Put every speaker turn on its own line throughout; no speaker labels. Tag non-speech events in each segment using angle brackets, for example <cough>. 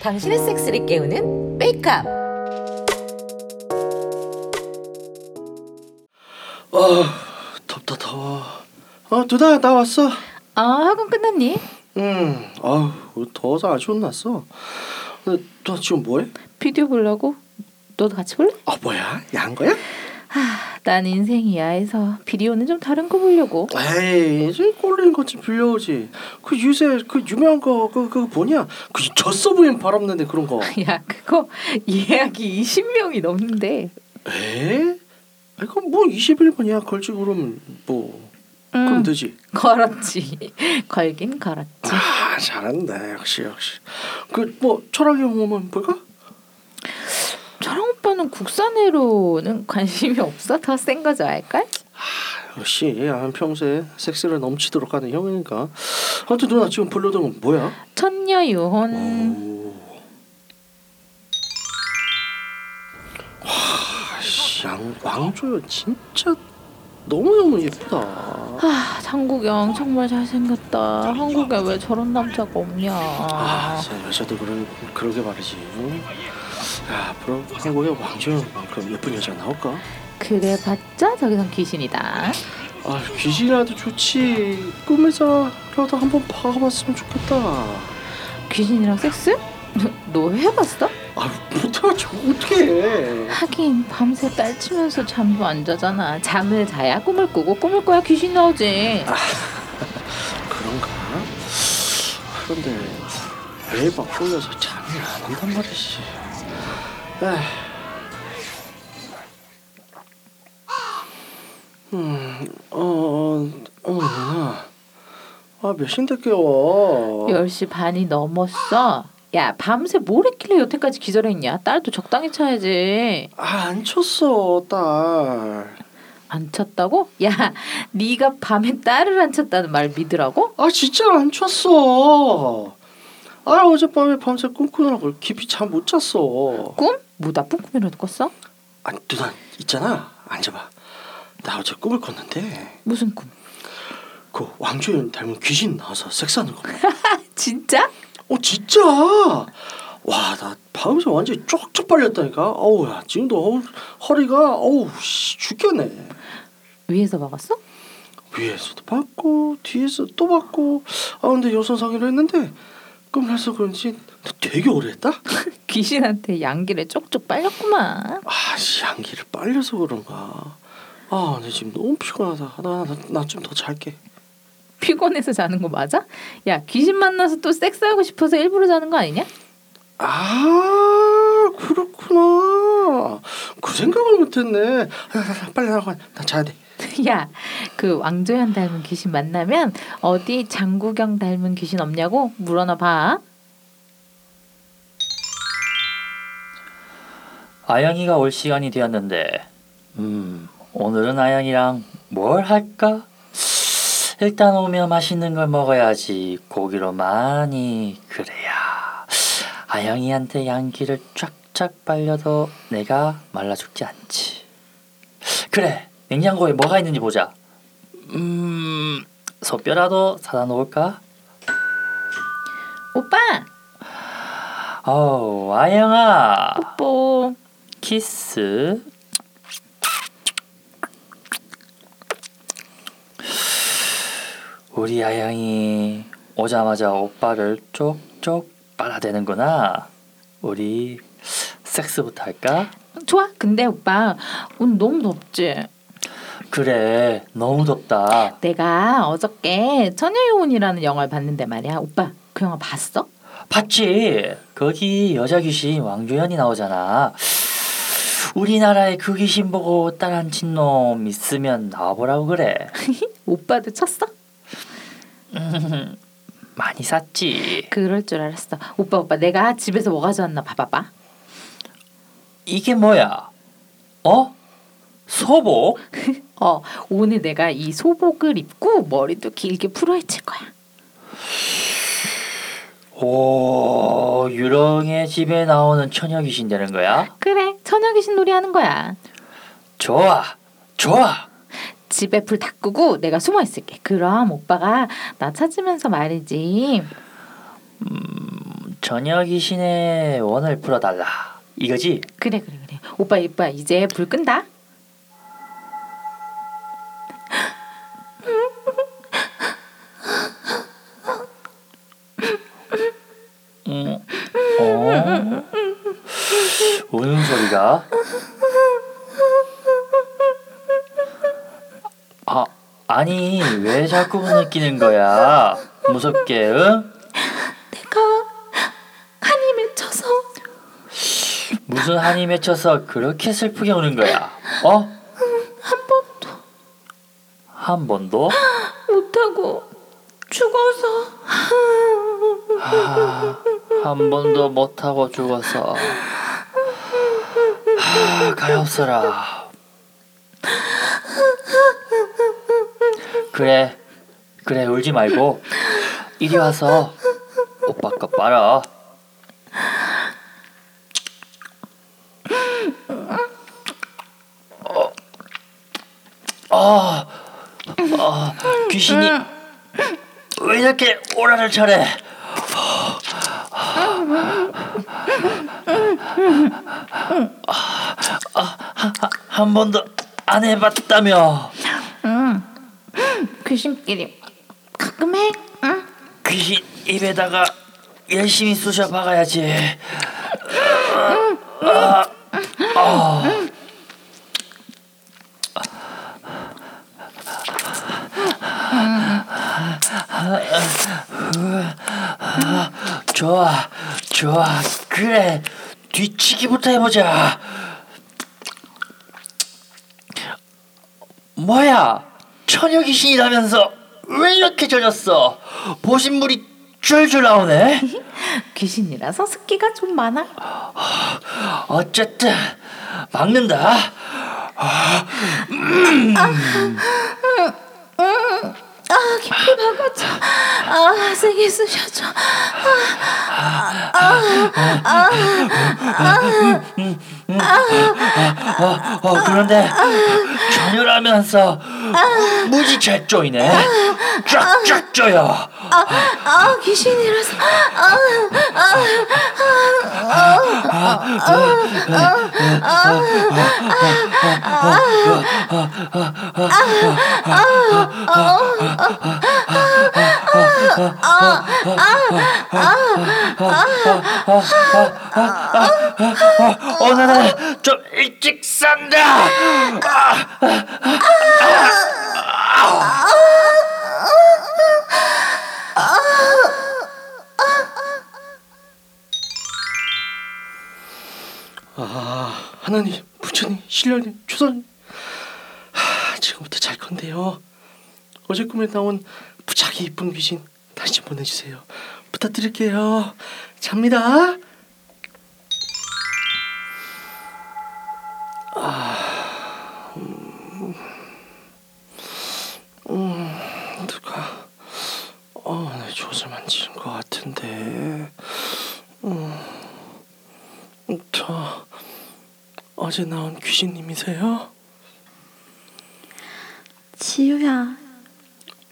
당신의 섹스를 깨우는 메이크업.
아 덥다 더워. 어 누나 나 왔어.
아, 학원 끝났니?
응. 아우 더워서 아주 혼났어. 너, 너 지금 뭐해?
비디오 보려고? 너도 같이 볼래?
아 뭐야? 야한 거야?
난 인생이 야 해서 비디오는 좀 다른 거 보려고.
에이 이제 꼴린 것좀 빌려오지. 그 요새 그 유명한 거그 그거 뭐냐? 그 젖소 부인 바람내는 그런 거. <laughs>
야, 그거 예약이 20명이 넘는데.
에? 아 그럼 뭐 21번이야 걸지 그러면 뭐 그럼
음,
되지.
걸었지. <laughs> 걸긴 걸었지.
아 잘한다 역시 역시. 그 뭐 철학의 몸은 볼까?
오빠는 국산회로는 <laughs> 관심이 없어? 더 센 거 좋아할걸?
역시 아, 평소에 섹스를 넘치도록 하는 형이니까. 아무튼 누나 지금 불러던 건 뭐야?
천녀 유혼.
오. 와, 씨, 양 왕조연 진짜 너무 너무 예쁘다.
아, 장국영 정말 잘생겼다. 한국에 왜 저런 남자가 없냐.
아, 진짜 여자도 그런 그러게 말이지. 응? 야, 앞으로 한국에 왕조연만큼 예쁜 여자 나올까?
그래봤자 저기선 귀신이다.
아, 귀신이라도 좋지. 꿈에서라도 한번 봐봤으면 좋겠다.
귀신이랑 섹스? <laughs> 너 해봤어?
아, 못하죠. 어떻게 해?
하긴 밤새 딸치면서 잠도 안 자잖아. 잠을 자야 꿈을 꾸고 꿈을 꿔야 귀신 나오지.
그런가? 그런데 매일 막 꼴려서 잠이 안 온단 말이지. 음, 어, 어, 어, 누나. 아, 몇 시인데 깨워?
10시 반이 넘었어. 야 밤새 뭘 했길래 여태까지 기절했냐? 딸도 적당히 차야지.
아, 안 쳤어, 딸.
안 쳤다고? 야 네가 밤에 딸을 안 쳤다는 말 믿으라고?
아, 진짜 안 쳤어. 아, 어젯밤에 밤새 꿈꾸느라고 깊이 잠 못 잤어.
꿈? 뭐 나쁜 꿈이라도 꿨어?
아, 누나 있잖아. 앉아봐. 나 어제 꿈을 꿨는데
무슨 꿈?
그 왕조연 닮은 귀신 나와서 섹스하는 거. <laughs>
진짜?
어 진짜. 와 나 밤새 완전히 쪽쪽 빨렸다니까. 어우 야 지금도 어우, 허리가 어우 씨 죽겠네.
위에서 막았어?
위에서도 받고 뒤에서 또 받고 아 근데 여선 상의를 했는데 꿈에서 그런지 되게 오래 했다. <laughs>
귀신한테 양기를 쪽쪽 빨렸구만.
아씨 양기를 빨려서 그런가. 아 근데 지금 너무 피곤하다. 나나 좀 더 잘게.
피곤해서 자는 거 맞아? 야 귀신 만나서 또 섹스하고 싶어서 일부러 자는 거 아니냐?
아 그렇구나. 그 생각을 못했네. 아, 나, 나, 빨리 나가. 나 자야 돼. <laughs>
야 그 왕조연 닮은 귀신 만나면 어디 장국영 닮은 귀신 없냐고 물어나 봐.
아영이가 올 시간이 되었는데 음 오늘은 아영이랑 뭘 할까? 일단 오면 맛있는 걸 먹어야지 고기로 많이 그래야 아영이한테 양기를 쫙쫙 빨려도 내가 말라 죽지 않지 그래 냉장고에 뭐가 있는지 보자 음 소뼈라도 사다 놓을까?
오빠
어우 아영아
뽀뽀.
키스. 우리 아영이 오자마자 오빠를 쪽쪽 빨아대는구나. 우리 섹스부터 할까?
좋아. 근데 오빠 오늘 너무 덥지.
그래, 너무 덥다.
내가 어저께 처녀요원이라는 영화를 봤는데 말이야. 오빠 그 영화 봤어?
봤지? 거기 여자 귀신 왕조연이 나오잖아. 우리나라에 그 귀신 보고 딸한친 놈 있으면 나와보라고 그래. <laughs>
오빠도 쳤어?
많이 쌌지.
그럴 줄 알았어. 오빠 오빠 내가 집에서 뭐 가져왔나 봐봐봐.
이게 뭐야? 어? 소복? <laughs>
어 오늘 내가 이 소복을 입고 머리도 길게 풀어헤칠 거야.
오, 유령의 집에 나오는 처녀 귀신 되는 거야?
그래 처녀 귀신 놀이 하는 거야.
좋아, 좋아.
집에 불 다 끄고 내가 숨어 있을게. 그럼 오빠가 나 찾으면서 말이지.
저녁 귀신의 원을 풀어달라. 이거지?
그래 그래 그래. 오빠 오빠 이제 불 끈다.
소리가? 아, 아니 왜 자꾸 느끼는 거야? 무섭게, 응?
내가 한이 맺혀서
무슨 한이 맺혀서 그렇게 슬프게 우는 거야? 어?
한 번도
한 번도?
못하고 죽어서
아, 한 번도 못하고 죽어서 아, 가엾어라 그래 그래 울지 말고 이리 와서 오빠 거 빨아 어, 아, 아, 귀신이 왜 이렇게 오라를 차래? 한 번도 안 해봤다며
귀신끼리 가끔 해. 응?
귀신 입에다가 열심히 쑤셔 박아야지. 좋아, 좋아, 그래. 뒤치기부터 해보자. 뭐야? 처녀 귀신이라면서 왜 이렇게 젖었어? 보신물이 줄줄 나오네. <laughs>
귀신이라서 습기가 좀 많아.
어쨌든 막는다.
아 깊이 박아줘. 아 세게 쑤셔줘.
어 그런데 전율하면서 무지 잘 쪼이네. 쫙쫙 쪼여.
아 귀신이라서.
오늘은 좀 일찍 산다.
아 하나님 부처님 신령님 주선님 하, 지금부터 잘 건데요 어제 꿈에 나온 무지하게 이쁜 귀신 다시 좀 보내주세요. 부탁드릴게요. 잡니다. 아, 음, 음, 누가? 어, 내 젖을 만지는 것 같은데. 저 어제 나온 귀신님이세요?
지우야,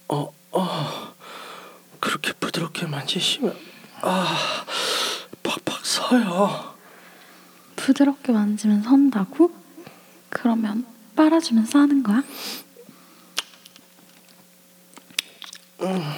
어, 어, 그렇게 부드럽게 만지시면 아, 팍팍 서요.
부드럽게 만지면 선다고? 그러면 빨아주면 싸는 거야?
어,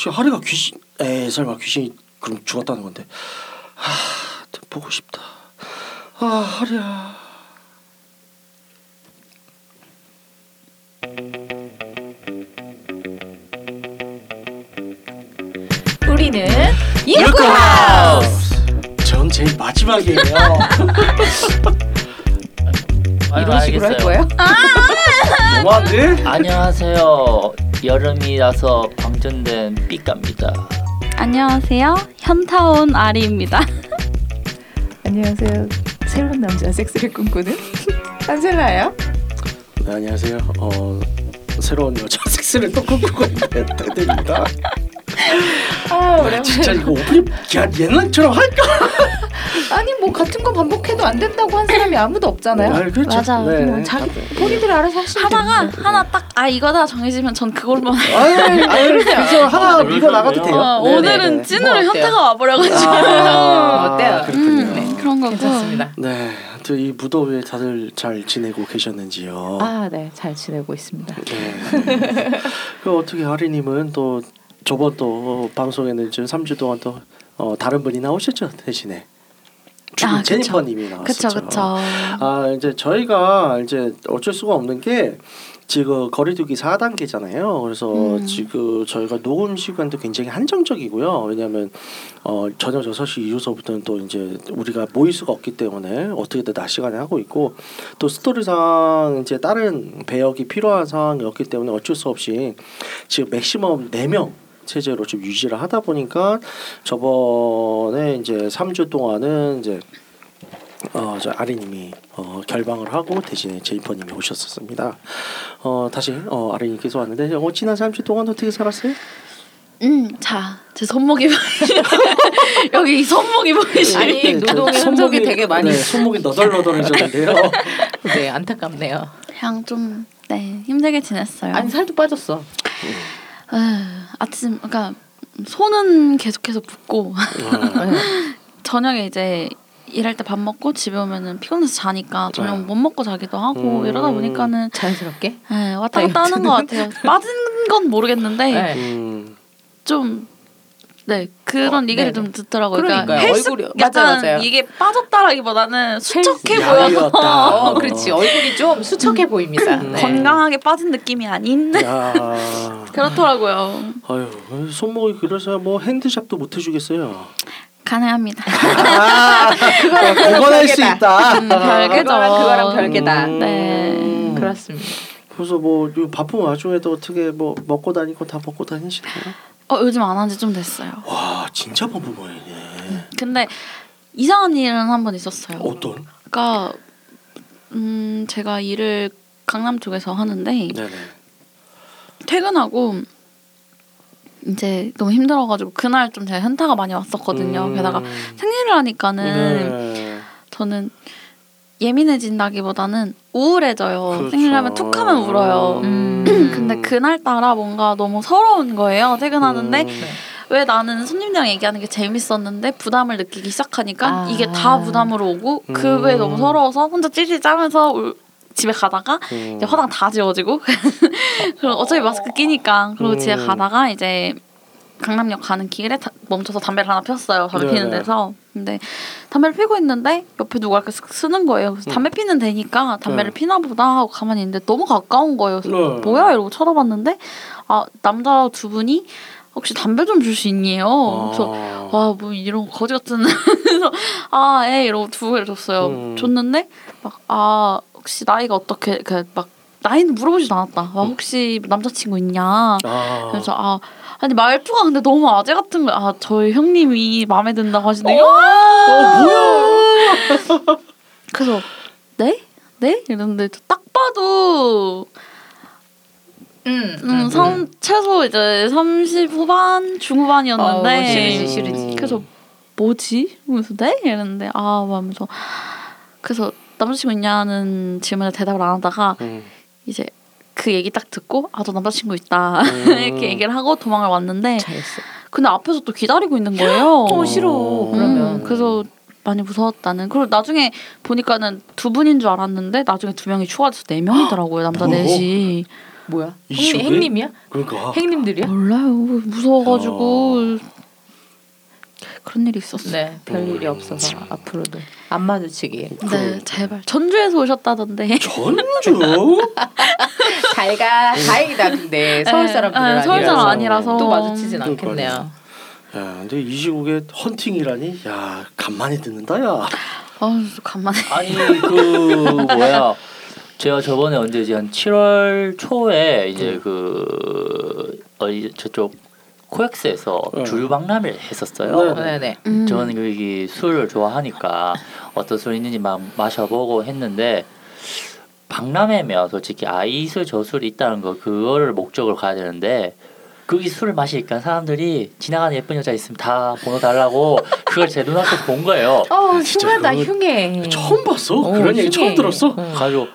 혹시 하리가 귀신? 에이, 설마 귀신이 그럼 죽었다는 건데. 아, 보고 싶다. 아, 하리야.
우리는
유쿠하우스. 전 제일 마지막이에요. <laughs>
이런 식으로 할
알겠어요.
거예요?
너무한데?
안녕하세요. 여름이라서 방전된 삐까입니다.
안녕하세요. 현타 온 아리입니다. <laughs>
안녕하세요. 새로운 남자 섹스를 꿈꾸는 <laughs> 한셀라예요.
네, 안녕하세요. 어, 새로운 여자 <laughs> 섹스를 또 꿈꾸고 있는 테드입니다.
아 오랜만에.
진짜 이거 오프닝 야, 옛날처럼 할까?
아니 뭐 같은 거 반복해도 안 된다고 한 사람이 아무도 없잖아요.
아, 그렇죠.
맞아.
뭐 자기 본인들 알아서 하시면
하다가
됩니다.
하나 딱 아 이거다 정해지면 전 그걸만 해요.
아유, 아유, 그래서 하나 밀고 나가도 돼요.
어,
네네네.
오늘은 찐으로
뭐 어때요?
현타가 와버려가지고
아,
어때요?
그렇군요.
음, 그런 거고.
괜찮습니다.
네, 이 무더위에 다들 잘 지내고 계셨는지요?
아, 네, 잘 지내고 있습니다.
네. 그 어떻게 하리님은 또 저번 또 방송에는 지금 3주 동안 또 어, 다른 분이 나오셨죠 대신에
아.
제니퍼님이 나왔었죠.
그쵸 그쵸.
아 이제 저희가 이제 어쩔 수가 없는 게 지금 거리두기 4단계잖아요. 그래서
음.
지금 저희가 녹음 시간도 굉장히 한정적이고요. 왜냐하면 어, 저녁 6시 이후서부터는 또 이제 우리가 모일 수가 없기 때문에 어떻게든 낮 시간에 하고 있고 또 스토리상 이제 다른 배역이 필요한 상황이었기 때문에 어쩔 수 없이 지금 맥시멈 4명 체제로 좀 유지를 하다 보니까 저번에 이제 3주 동안은 이제 어, 저 아리님이 어, 결방을 하고 대신에 제이퍼님이 오셨었습니다. 어, 다시 어, 아리님께서 왔는데 어, 지난 3주 동안 어떻게 살았어요?
음, 자, 제 손목이? <laughs> 여기 이 손목이 보이시죠?
아니,
네,
노동의
저
흔적이 되게 많이
네, 손목이 너덜너덜해졌는데요. <laughs>
네, 안타깝네요.
그냥 좀 네, 힘들게 지냈어요.
아니 살도 빠졌어.
에휴, 아침 그러니까 손은 계속해서 붓고
어, <laughs>
저녁에 이제 일할 때 밥 먹고 집에 오면은 피곤해서 자니까 저녁
네.
못 먹고 자기도 하고
음.
이러다 보니까는
자연스럽게.
에, 왔다 갔다 하는 것 같아요. 빠진 건 모르겠는데
네.
음,
좀 네 그런
어,
얘기를
네네.
좀 듣더라고요.
그러니까요.
헬스,
얼굴이-
약간
맞아요, 맞아요.
이게 빠졌다라기보다는 수척해. 보여서
어, <laughs> 그렇지. 얼굴이 좀 수척해 보입니다.
음.
네.
건강하게 빠진 느낌이 아닌
야, <laughs>
그렇더라고요.
아유 손목이 그래서 뭐 핸드샵도 못 해주겠어요.
가능합니다.
아, 그거는 복원할 수 있다.
음, 별개죠.
그거랑 그거랑 별개다.
음.
네.
그렇습니다.
그래서 뭐이 바쁜 와중에도 어떻게 뭐 먹고 다니고 다 먹고 다니시나요?
어 요즘 안 한 지 좀 됐어요.
와 진짜 바쁜 모양이네.
근데 이상한 일은 한 번 있었어요.
어떤?
그러니까 음 제가 일을 강남 쪽에서 하는데
네네.
퇴근하고 이제 너무 힘들어가지고 그날 좀 제가 현타가 많이 왔었거든요.
음.
게다가 생일을 하니까는
네.
저는 예민해진다기보다는 우울해져요.
그렇죠.
생일하면 툭 하면 울어요.
음. <clears throat>
근데 그날따라 뭔가 너무 서러운 거예요. 퇴근하는데
음.
왜 나는 손님들이랑 얘기하는 게 재밌었는데 부담을 느끼기 시작하니까
아.
이게 다 부담으로 오고 그게
음.
너무 서러워서 혼자 찌릿 짜면서 울- 집에 가다가
음.
이제 화장 다 지워지고 <laughs> 그리고 어차피 마스크 끼니까 그리고 집에
음.
가다가 이제 강남역 가는 길에 다- 멈춰서 담배를 하나 폈어요 담배
네네.
피는 데서 근데 담배를 피고 있는데 옆에 누가 이렇게 쓱 쓰는 거예요 그래서
음.
담배 피는 데니까 담배를
네.
피나 보다 하고 가만히 있는데 너무 가까운 거예요 그래서
네.
뭐야 이러고 쳐다봤는데 아 남자 두 분이 혹시 담배 좀 줄 수 있니요 그래서
아.
와뭐 이런 거지 같은 <laughs> 그래서 아에 이러고 두 개를 줬어요
음.
줬는데 막 아 혹시 나이가 어떻게 그막 나이는 물어보지도 않았다 와 혹시 남자친구 있냐
아.
그래서 아 아니 말투가 근데 너무 아재 같은 거야. 아 저희 형님이 마음에 든다고 하시네요.
어 뭐야? <laughs>
그래서 네? 네? 이랬는데 저딱 봐도
음,
음, 삼, 최소 이제 30 후반 중후반이었는데
어, 싫으지 싫으지.
그래서 뭐지? 그래서 네? 이랬는데 아 하면서 그래서 남자친구 있냐는 질문에 대답을 안 하다가
음.
이제 그 얘기 딱 듣고 아 저 남자친구 있다
음. <laughs>
이렇게 얘기를 하고 도망을 왔는데
잘했어.
근데 앞에서 또 기다리고 있는 거예요. <gasps>
어 싫어.
음,
그러면
음, 그래서 많이 무서웠다는. 그리고 나중에 보니까는 두 분인 줄 알았는데 나중에 두 명이 추가돼서 네 명이더라고요 남자
뭐?
넷이.
뭐야?
이
행님? 행님 이야?
그러니까
행님들이야?
몰라요. 무서워가지고 그런 일이 있었어요.
네, 별 일이 없어서 앞으로도 안 마주치기.
네, 제발 전주에서 오셨다던데.
전주? <laughs>
잘 가 다행이다. 근데 서울 사람들은
네, 서울
아니라서
사람 아니라서
또 마주치진. 않겠네요.
야, 근데 이 시국에 헌팅이라니, 야, 간만에 듣는다, 야.
아, 간만에.
아니 그 뭐야 제가 저번에 언제지 한 7월 초에 이제
음.
그 어디 저쪽 코엑스에서
네.
주류 박람회를 했었어요.
네.
네네.
음.
저는 그 술을 좋아하니까 어떤 술 있는지 막 마셔보고 했는데 박람회면 솔직히 아이술 저 술이 있다는 거 그거를 목적으로 가야 되는데 거기 술을 마시니까 사람들이 지나가는 예쁜 여자 있으면 다 번호 달라고 그걸 제 눈앞에서 본 거예요.
어 흉하다
그거
흉해.
처음 봤어?
어,
그런 얘기 처음
흉해.
들었어?
어.
가지고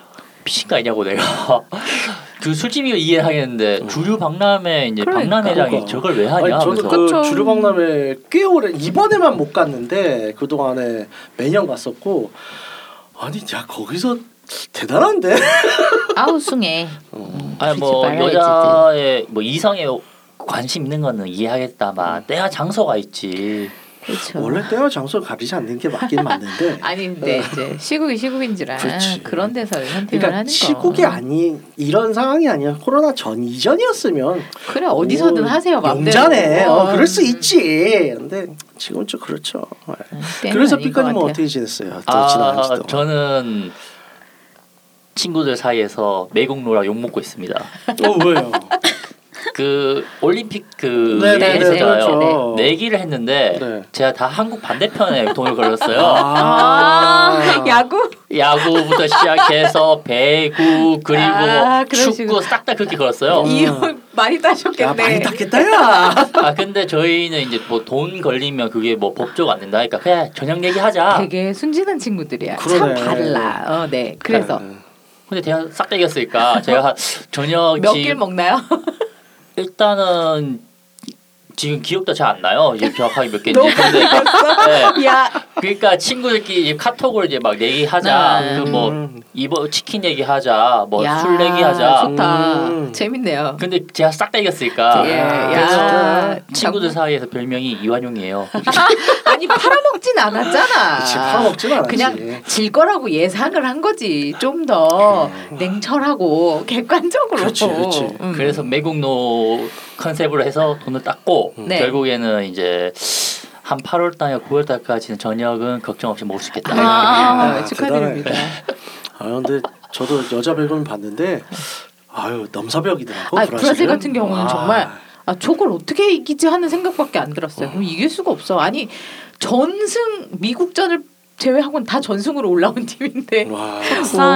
미친 거 아니냐고 내가 <laughs> 그 술집이가 이해를 하겠는데
어.
주류 박람회 이제
그러니까.
박람회장이
그러니까.
저걸 왜 하냐
아니,
하면서
저도 그
그쵸.
주류 박람회 꽤 오래 이번에만 못 갔는데 그 동안에 매년 갔었고 아니 야 거기서 대단한데. <laughs>
아우 숭해.
어.
아니
그러지
뭐 여자의 뭐 이성에 관심 있는 거는 이해하겠다만 때와 장소가 있지
그렇죠.
원래 때와 장소를 가리지 않는 게 맞긴 <laughs> 맞는데.
아니 근데 이제 시국이 시국인지라
그렇지.
그런 데서 선택을
그러니까
하는 거.
시국이 아니 이런 상황이 아니라 코로나 전 이전이었으면
그래 어디서든
뭐
하세요.
용자네. 어,
어.
그럴 수 있지. 근데 지금은 좀 그렇죠. 네.
때는
그래서
아닌 같아요.
어떻게 지냈어요? 지난 아주 동안.
저는 친구들 사이에서 매국노라 욕 먹고 있습니다
어 왜요? <laughs>
그 올림픽 그
네,
네,
있었잖아요
그렇죠.
내기를 했는데
네.
제가 다 한국 반대편에 돈을 걸렸어요
아, 야구?
야구부터 시작해서 배구 그리고
아,
축구. 싹 다 그렇게 걸었어요.
음.
이거 많이 따셨겠네.
야 많이 땄겠다 야.
아 근데 저희는 이제 뭐 돈 걸리면 그게 뭐 법적 안 된다. 그러니까 그냥 저녁 얘기하자.
되게 순진한 친구들이야.
그러네.
참 달라. 어, 네. 그래서
근데 대학 싹 떼겼으니까 제가 <laughs> 저녁
몇
지-
길 먹나요?
일단은 지금 기억도 잘 안 나요. 이제 정확하게 몇 개인지. <laughs>
너무
근데 네.
야,
그러니까 친구들끼리 이제 카톡으로 이제 막 얘기하자.
아.
그뭐
음.
이번 치킨 얘기하자. 뭐
야,
술 얘기하자.
좋다.
음.
재밌네요.
근데 제가 싹 떼겼으니까
예,
아,
야,
친구들
정-
사이에서 별명이 이완용이에요. <laughs>
아니 팔아먹진 않았잖아.
그치 팔아먹진 않았지.
그냥 질 거라고 예상을 한 거지. 좀 더 냉철하고 객관적으로.
그렇지, 그렇지.
음.
그래서 매국노 컨셉으로 해서 돈을 땄고
네.
결국에는 이제 한 8월 달에 9월 달까지는 저녁은 걱정 없이 먹을 수 있겠다.
아,
아,
축하드립니다.
아 근데 저도 여자 배우는 봤는데 아유 넘사벽이더라고.
아, 브라질 같은 경우는
와.
정말 아 저걸 어떻게 이기지 하는 생각밖에 안 들었어요. 그럼 이길 수가 없어. 아니 전승 미국전을 제외하고는 다 전승으로 올라온 <laughs> 팀인데.
와.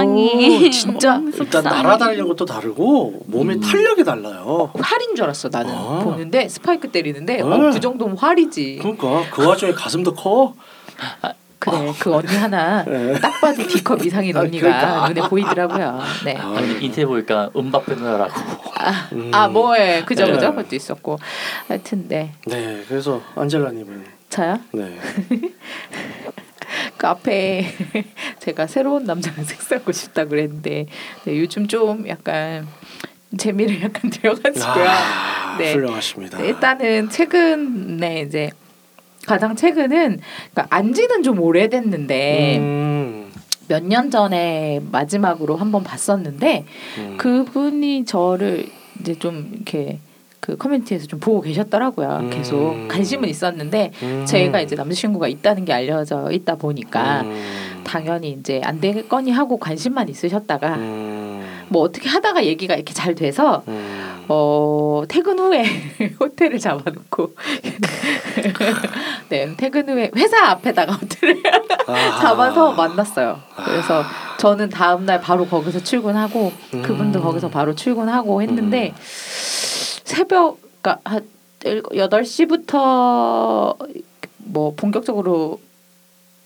오, 진짜 <laughs>
일단. 날아다니는 것도 다르고 몸의
음.
탄력이 달라요.
활인 줄 알았어 나는
아.
보는데 스파이크 때리는데 어,
네.
그 정도면 활이지.
그러니까 그 와중에 가슴도 커.
그래 그 언니 하나 <laughs>
네.
딱 봐도 D컵 이상인
아,
언니가
그러니까.
눈에 보이더라고요. 네.
아,
아니 인터뷰 보니까 음바페누라고
음.
아 뭐에 그죠
네.
그죠 그것도 있었고 하여튼 네
네, 그래서 안젤라님은
저요
네.
그 앞에 <laughs> 제가 새로운 남자랑 섹스하고 싶다 그랬는데 네, 요즘 좀 약간 재미를 약간 <laughs> 들여가지고요.
아,
네.
훌륭하십니다.
네, 일단은 최근에 이제 가장 최근은 그러니까 안지는 좀 오래됐는데
음,
몇년 전에 마지막으로 한번 봤었는데
음.
그분이 저를 이제 좀 이렇게 그 커뮤니티에서 좀 보고 계셨더라고요.
음.
계속 관심은 있었는데
음.
제가 이제 남자친구가 있다는 게 알려져 있다 보니까
음.
당연히 이제 안 되겠거니 하고 관심만 있으셨다가
음.
뭐 어떻게 하다가 얘기가 이렇게 잘 돼서
음.
어 퇴근 후에 <laughs> 호텔을 잡아놓고 네 퇴근 후에 회사 앞에다가 호텔을
아.
잡아서 만났어요. 그래서 저는 다음 날 바로 거기서 출근하고 그분도
음.
거기서 바로 출근하고 했는데 새벽 그러니까 한 8시부터 뭐 본격적으로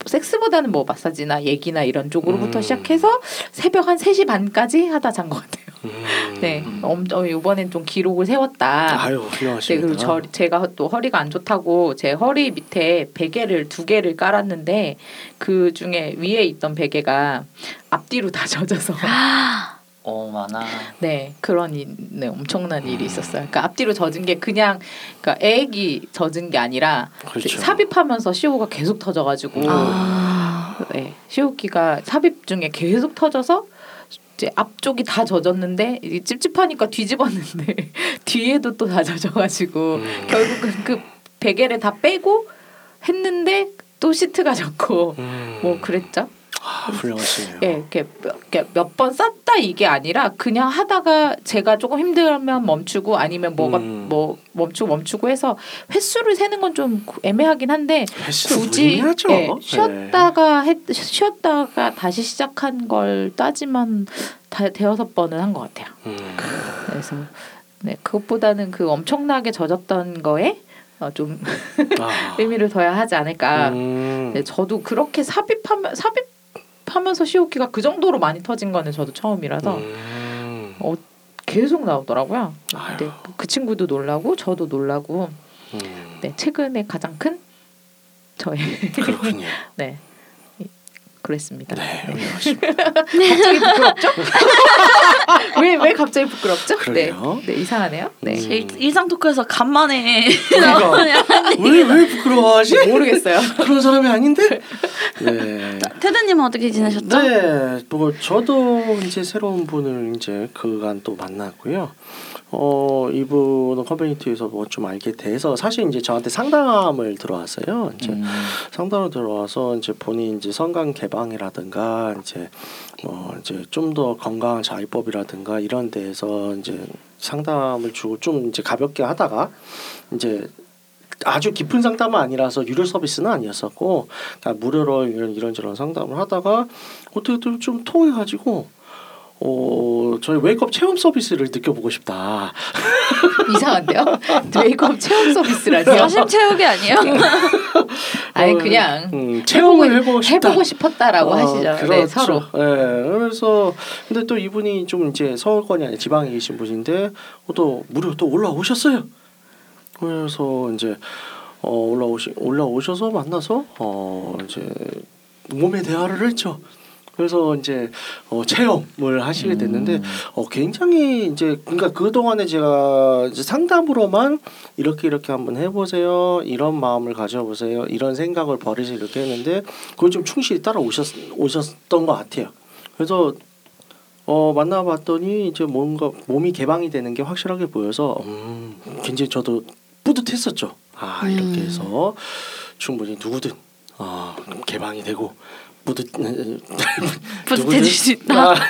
섹스보다는 뭐 마사지나 얘기나 이런 쪽으로부터
음.
시작해서 새벽 한 3시 반까지 하다 잔 것 같아요.
음.
네. 엄청 이번엔 좀 기록을 세웠다.
아유
네,
훌륭하십니다.
그리고 저, 제가 또 허리가 안 좋다고 제 허리 밑에 베개를 두 개를 깔았는데 그 중에 위에 있던 베개가 앞뒤로 다 젖어서
어 많아.
네 그런 일, 네, 엄청난 일이 있었어요. 그러니까 앞뒤로 젖은 게 그냥 그러니까 액이 젖은 게 아니라
그렇죠.
sap입하면서 시호가 계속 터져가지고
아.
네, 시호기가 삽입 중에 계속 터져서 이제 앞쪽이 다 젖었는데 이게 찝찝하니까 뒤집었는데 <laughs> 뒤에도 또 다 젖어가지고
음.
결국은 그 베개를 다 빼고 했는데 또 시트가 젖고
음.
뭐 그랬죠.
아, 훌륭하시네요.
예, 이렇게 몇 번 쌌다 이게 아니라 그냥 하다가 제가 조금 힘들면 멈추고 아니면 뭐가
음.
뭐 멈추고 멈추고 해서 횟수를 세는 건 좀 애매하긴 한데 굳이. 예,
네.
쉬었다가 했, 쉬었다가 다시 시작한 걸 따지면 다 대여섯 번은 한 것 같아요.
음.
그래서 네 그것보다는 그 엄청나게 젖었던 거에 어, 좀
아. <laughs>
의미를 둬야 하지 않을까.
음.
네, 저도 그렇게 삽입하면 삽입 하면서 시오키가 그 정도로 많이 터진 거는 저도 처음이라서
음.
어, 계속 나오더라고요.
아유.
네, 그 친구도 놀라고 저도 놀라고
음.
네, 최근에 가장 큰 저의
그렇군요. <laughs>
네 이- 그랬습니다.
네,
네. <laughs> 갑자기 부끄럽죠? <laughs> 왜 왜 갑자기 부끄럽죠? 네, 네 이상하네요. 네.
음.
일- 일상 토크에서 간만에
그러니까 왜왜 부끄러워하지?
모르겠어요. <laughs>
그런 사람이 아닌데. 네.
테드님은 어떻게 지내셨죠?
네, 뭐 저도 이제 새로운 분을 이제 그간 또 만났고요. 어 이분은 커뮤니티에서 뭐 좀 알게 돼서 사실 이제 저한테 상담을 들어왔어요. 이제
음.
상담을 들어와서 이제 본인 이제 성관 개방이라든가 이제 뭐 이제 좀 더 건강한 자위법이라든가 이런 데에서 이제 상담을 주고 좀 이제 가볍게 하다가 이제 아주 깊은 상담은 아니라서 유료 서비스는 아니었었고 그러니까 무료로 이런 이런저런 상담을 하다가 어떻게 또좀 통해가지고 어 저희 웨이크업 체험 서비스를 느껴보고 싶다.
이상한데요? <laughs> 메이크업 체험 서비스라니요?
사심 채우기 아니에요? <laughs>
아니
어,
그냥
음, 체험을 해보고 싶다.
해보고 싶었다 라고
어,
하시죠. 네,
그렇죠.
서로.
예, 그래서 근데 또 이분이 좀 이제 서울권이 아니라 지방에 계신 분인데 어, 또 무료 또 올라오셨어요. 그래서 이제 어 올라오시 올라오셔서 만나서 어 이제 몸의 대화를 했죠. 그래서 이제 어, 체험을 하시게 됐는데
음.
어, 굉장히 이제 그러니까 그 동안에 제가 이제 상담으로만 이렇게 이렇게 한번 해보세요 이런 마음을 가져보세요 이런 생각을 버리세요 이렇게 했는데 그걸 좀 충실히 따라 오셨 오셨던 것 같아요. 그래서 어 만나봤더니 이제 뭔가 몸이 개방이 되는 게 확실하게 보여서 음 굉장히 저도 뿌듯했었죠. 아 이렇게
음.
해서 충분히 누구든 어, 개방이 되고 뿌듯
뿌듯해질 <laughs> 수 있다.
아, <laughs>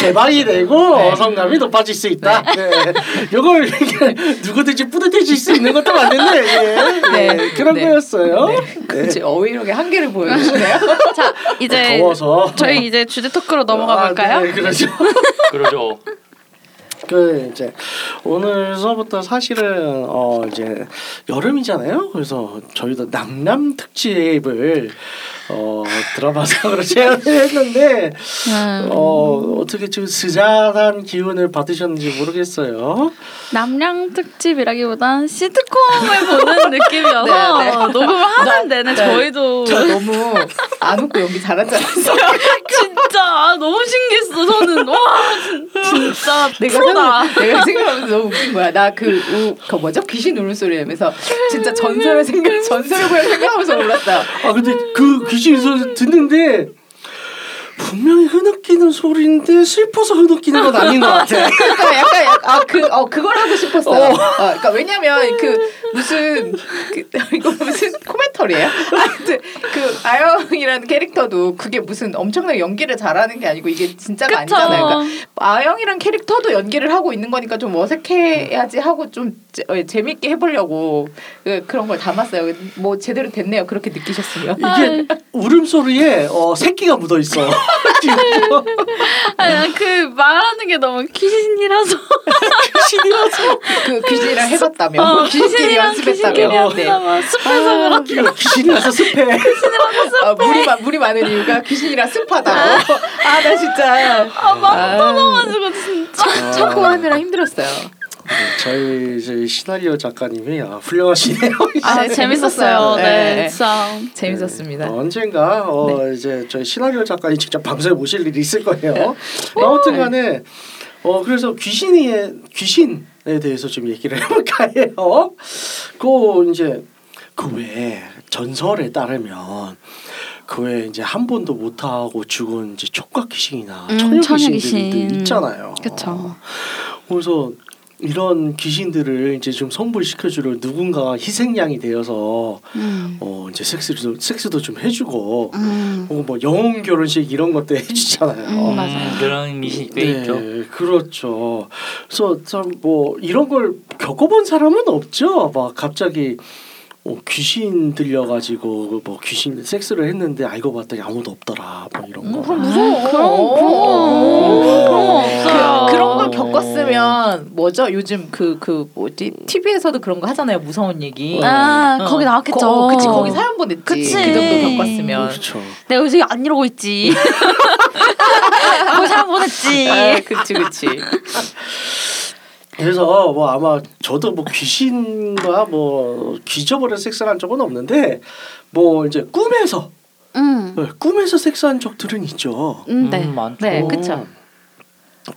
개방이 되고
네.
성감이 높아질 수 있다. 네. 이걸 이렇게 <laughs> 누구든지 뿌듯해질 수 있는 것도 맞는데 예.
네.
네. 그런
네.
거였어요.
네. 그치 어휘력의 한계를 보여주시네요.
자 이제
더워서
저희 이제 주제 토크로 넘어가
아,
볼까요?
네, 그러죠.
그러죠.
그 이제 오늘서부터 사실은 어 이제 여름이잖아요. 그래서 저희도 남남 특집을 어 드라마상으로 <laughs> 제안을 했는데
음,
어 어떻게 좀 스잔한 기운을 받으셨는지 모르겠어요.
남량 특집이라기보단 시트콤을 보는 <laughs> 느낌이어서
네, 네.
녹음을 하는 내내
네.
저희도
저 너무 안 웃고 연기 잘하잖아요. <laughs>
진짜 아, 너무 신기했어. 저는 와 진- 진짜
내가
프로다.
생각, 내가 생각하면서 너무 웃긴 거야. 나그 그 뭐죠? 귀신 울음소리 하면서 진짜 전설을 생각 전설을 보여 생각하면서 울었어요.
아 근데 그 귀신 소리 듣는데 분명히 흐느끼는 소리인데 슬퍼서 흐느끼는 건 아닌 것 같아.
그러니까 약간 아그 어 그걸 하고 싶었어요. 어. 그러니까 왜냐면 그 무슨 그 <laughs> 이거 무슨 코멘트 스토리예요? 아무튼 그 아영이라는 캐릭터도 그게 무슨 엄청나게 연기를 잘하는 게 아니고 이게 진짜가
그쵸.
아니잖아요. 그러니까 아영이란 캐릭터도 연기를 하고 있는 거니까 좀 어색해야지 하고 좀 재, 어, 재밌게 해보려고 그, 그런 걸 담았어요. 뭐 제대로 됐네요. 그렇게 느끼셨으면.
이게 울음소리에 어, 새끼가 묻어 있어. <laughs>
아니 난그 말하는 게 너무 귀신이라서
귀신이라서.
그 귀신이랑 해봤다며.
어, 귀신이랑 귀신끼리
연습했다며. 네.
한다면 숲에서 그렇게
이거 귀신이라서 습해.
아, 물이 마, 물이 많은 이유가 귀신이랑 습하다고. 아 나 진짜
아막 터져가지고 진짜
참고 하느라 힘들었어요.
네, 저희 이제 시나리오 작가님이 아, 훌륭하시네요.
아
네, 재밌었어요.
네,
네.
진짜
재밌었습니다.
어, 언젠가 어, 이제 저희 시나리오 작가님 직접 방송에 모실 일이 있을 거예요. 아무튼간에 어 그래서 귀신이 귀신에 대해서 좀 얘기를 해볼까 해요. 그 이제 그 외에 전설에 따르면 그 외에 이제 한 번도 못 하고 죽은 이제 촉각 귀신이나
음,
처녀 귀신들도
귀신.
있잖아요.
그쵸.
그래서 이런 귀신들을 이제 좀 성불시켜주려 누군가 희생양이 되어서
음.
어 이제 섹스도 섹스도 좀 해주고
음.
혹은 뭐 영혼 결혼식 이런 것도 해주잖아요.
음, 맞아요.
그런 미신이 꽤 있죠.
그렇죠. 그래서 참 뭐 이런 걸 겪어본 사람은 없죠. 막 갑자기 어, 귀신 들려가지고 뭐 귀신 섹스를 했는데 알고 봤더니 아무도 없더라. 뭐 이런 거.
그럼 무서워.
그럼 그런 거 없어요.
그, 그런 걸 겪었으면 뭐죠? 요즘 그그 뭐지? TV에서도 그런 거 하잖아요. 무서운 얘기.
아
어.
거기 나왔겠죠.
거, 그치 거기 사연 보냈지.
그치.
그 정도 겪었으면.
그렇죠.
내가 요새 안 이러고 있지. <laughs> 거기 사람 보냈지.
아, 그치 그치.
그래서 뭐 아마 저도 뭐 귀신과 뭐 기저버려 섹스한 적은 없는데 뭐 이제 꿈에서
음.
네, 꿈에서 섹스한 적들은 있죠.
음, 네.
음, 많죠.
네,
어,
그쵸.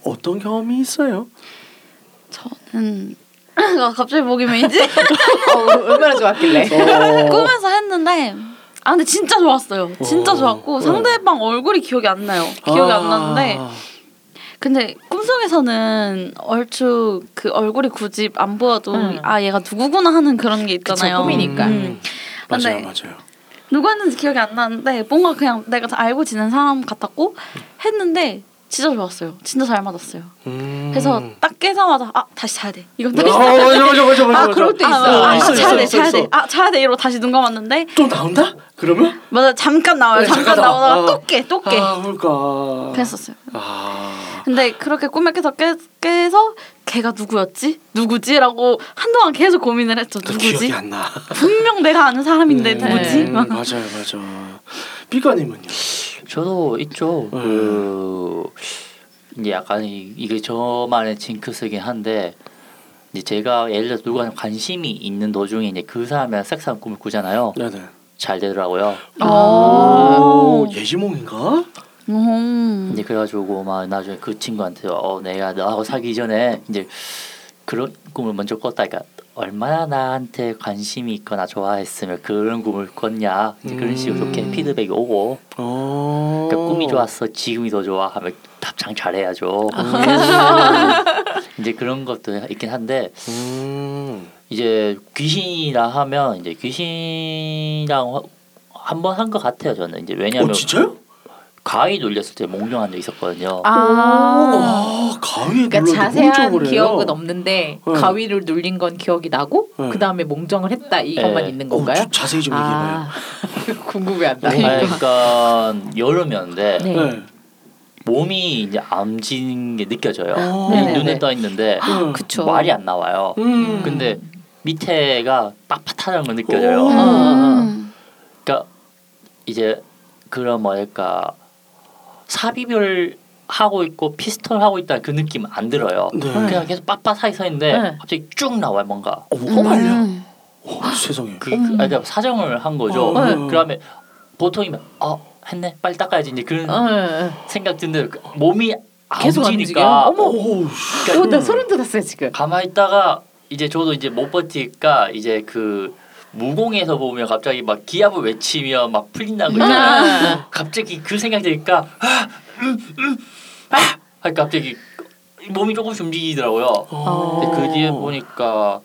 어떤 경험이 있어요?
저는 <laughs> 아, 갑자기 목이 메이지? <laughs>
어, 얼마나 좋았길래.
어, <laughs>
꿈에서 했는데 아 근데 진짜 좋았어요. 진짜
어.
좋았고
어.
상대방 얼굴이 기억이 안 나요. 기억이 안
아.
나는데 근데 꿈속에서는 얼추 그 얼굴이 굳이 안 보여도
음.
아 얘가 누구구나 하는 그런 게 있잖아요.
그쵸, 꿈이니까.
음.
맞아요,
근데
맞아요.
누구였는지 기억이 안 나는데 뭔가 그냥 내가 다 알고 지낸 사람 같았고 했는데 진짜 좋았어요. 진짜 잘 맞았어요.
음.
그래서 딱 깨자마자 아 다시 자야 돼. 이거
아,
다시
맞아, 맞아, 맞아, 맞아, 맞아.
아, 그럴 때
아,
있어.
아,
있어,
자야
있어,
돼,
있어,
자야
있어.
돼. 아, 자야 돼. 이러고 다시 눈 감았는데
또 나온다? 그러면?
맞아 잠깐 나와요.
네,
잠깐
잠깐 나와.
나오다가
아.
또 깨, 또 깨.
아, 그럴까.
그랬었어요.
아.
근데 그렇게 꿈에 깨서 깨, 깨서 걔가 누구였지? 누구지?라고 한동안 계속 고민을 했죠.
또
누구지?
기억이 안 나.
분명 내가 아는 사람인데
네.
누구지?
네.
막.
맞아요, 맞아. 삐까님은요?
저도 있죠.
음.
그 이제 약간 이- 이게 저만의 징크스긴 한데 이제 제가 예를 들어 누가 관심이 있는 도중에 이제 그 사람이랑 섹스한 꿈을 꾸잖아요.
네네.
잘 되더라고요.
아.
오, 예지몽인가?
음.
이제 그래가지고 막 나중에 그 친구한테 어 내가 너하고 사귀기 전에 이제 그런 꿈을 먼저 꿨다. 그러니까 얼마나 나한테 관심이 있거나 좋아했으면 그런 꿈을 꿨냐. 이제 그런 식으로
음.
좋게 피드백이 오고
어.
그러니까 꿈이 좋았어 지금이 더 좋아 하면 답장 잘해야죠. 이제 그런 것도 있긴 한데
음.
이제 귀신이라 하면 이제 귀신이랑 한 번 한 것 같아요 저는 이제 왜냐하면
어, 진짜요?
가위 눌렸을 때 몽룡한 적 있었거든요.
아.
아, 가위에
그러니까 자세한? 기억은 없는데
네.
가위를 눌린 건 기억이 나고
네.
그 다음에 몽정을 했다 이것만
네.
있는
어,
건가요?
좀 자세히 좀 얘기해봐요.
아 <laughs> 궁금해한다.
어.
그러니까 여름이었는데
네.
네.
몸이 이제 암진 게 느껴져요.
어.
네네.
눈에 떠 있는데
음.
그쵸.
말이 안 나와요.
음.
근데 밑에가 빳빳하다는 걸 느껴져요.
오.
음.
그러니까 이제 그런 뭐랄까 삽입을 하고 있고 피스톨 하고 있다는 그 느낌 안 들어요.
네.
그냥 계속 빳빳하게 서 있는데
네.
갑자기 쭉 나와요 뭔가.
어, 뭐가 말려?
음.
오, 세상에.
그, 그 아니, 그러니까 사정을 한 거죠.
어,
네.
그러면 보통이면 어 했네 빨리 닦아야지 이제 그런
어, 어, 어.
생각 드는데 그 몸이
계속 안
움직이니까
움직여요? 어머.
오,
그러니까
오, 나 소름 돋았어요 지금.
가만히 있다가 이제 저도 이제 못 버티니까 이제 그 무공에서 보면 갑자기 막 기압을 외치며 막 풀린다는 거 있잖아요.
아.
갑자기 그 생각이 드니까 아, 음, 음, 아, 하니까 갑자기 몸이 조금씩 움직이더라고요.
어.
근데 그 뒤에 보니까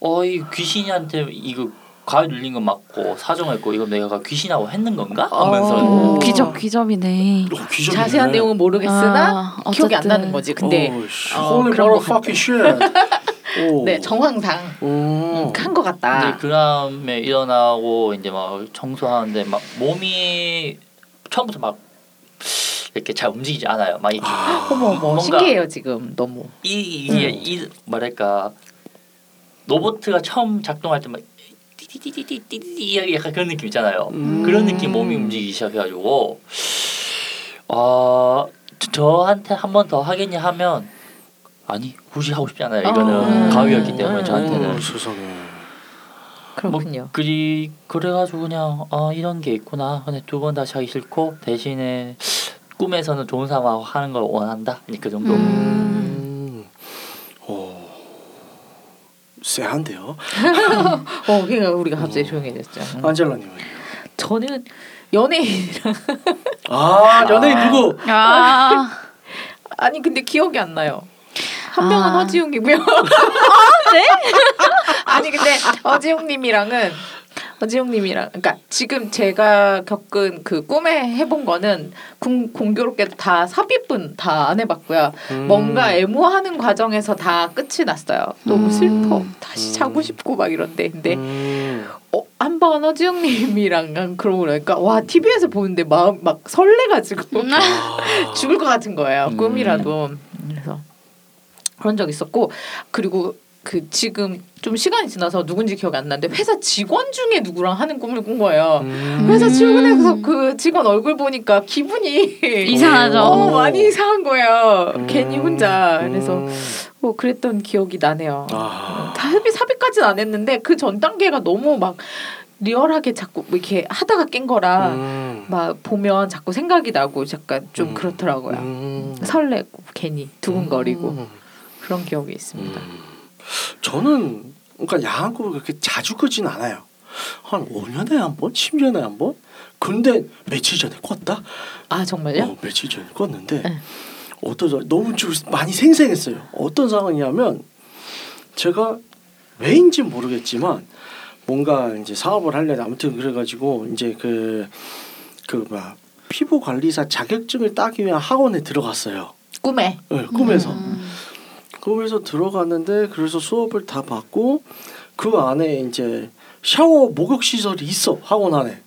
어이 귀신한테 이거 가위 눌린 거 맞고 사정했고 이거 내가 귀신하고 했는 건가 하면서
어.
음, 귀접 귀접이네.
어, 기적이네.
자세한 내용은 모르겠으나
아,
기억이 안. 나는 거지. 근데
어, 씨,
어, 그런 거.
오.
네 정황상
오.
한것 같다.
그 다음에 일어나고 이제 막 청소하는데 막 몸이 처음부터 막 이렇게 잘 움직이지 않아요. 막 이렇게
어머 어머
뭔가-
신기해요 지금 너무.
이 이게
음.
이 뭐랄까 로봇가 처음 작동할 때막 띠띠띠띠띠띠 약간 그런 느낌 있잖아요.
음.
그런 느낌 몸이 움직이기 시작해가지고 어 저- 저한테 한 번 더 하겠냐 하면 아니 굳이 하고 싶지 않아요. 이거는
음.
가위였기 때문에
음.
저한테는
어, 세상에.
그렇군요.
뭐 그리 그래가지고 그냥 아 이런 게 있구나. 근데 두 번 다시 하기 싫고 대신에 꿈에서는 좋은 상황 하는 걸 원한다. 이그 정도.
음.
음. 오. 쎄한데요. <laughs>
어 그러니까 우리가 갑자기 조용해졌죠. 음.
안젤라님은.
저는 연예인이랑
아 연예인
아.
누구?
아,
아니 근데 기억이 안 나요. 한 명은
아.
허지웅이고요.
네? <laughs>
아니 근데 허지웅님이랑은 허지웅님이랑 그러니까 지금 제가 겪은 그 꿈에 해본 거는 공, 공교롭게도 다 삽입은 다 안 해봤고요.
음.
뭔가 애무하는 과정에서 다 끝이 났어요. 너무
음.
슬퍼. 다시
음.
자고 싶고 막 이런데 근데
음.
어, 한번 허지웅님이랑 그러고 그러니까 와 TV에서 보는데 마음 막 설레가지고
아. <laughs>
죽을 것 같은 거예요.
음.
꿈이라도. 그런 적 있었고 그리고 그 지금 좀 시간이 지나서 누군지 기억이 안 나는데 회사 직원 중에 누구랑 하는 꿈을 꾼 거예요.
음.
회사 출근해서 그 직원 얼굴 보니까 기분이 <laughs>
이상하죠.
어, 많이 이상한 거예요.
음.
괜히 혼자. 그래서
음.
뭐 그랬던 기억이 나네요.
아.
삽입 삽입까지는 안 했는데 그 전 단계가 너무 막 리얼하게 자꾸 뭐 이렇게 하다가 깬 거라
음.
막 보면 자꾸 생각이 나고 약간 좀
음.
그렇더라고요.
음.
설레고 괜히 두근거리고
음.
그런 기억이 있습니다.
음. 저는 그러니까 야한 꿈을 그렇게 자주 꾸진 않아요. 한 5년에 한 번, 10년에 한 번. 근데 며칠 전에 꿨다.
아 정말요?
어, 며칠 전에 꿨는데
네.
어떠죠? 너무 좀 많이 생생했어요. 어떤 상황이냐면 제가 왜인지 모르겠지만 뭔가 이제 사업을 하려다 아무튼 그래가지고 이제 그 그막 피부 관리사 자격증을 따기 위한 학원에 들어갔어요.
꿈에.
네, 꿈에서.
음.
꿈에서 들어갔는데 그래서 수업을 다 받고 그 안에 이제 샤워 목욕 시설이 있어 학원 안에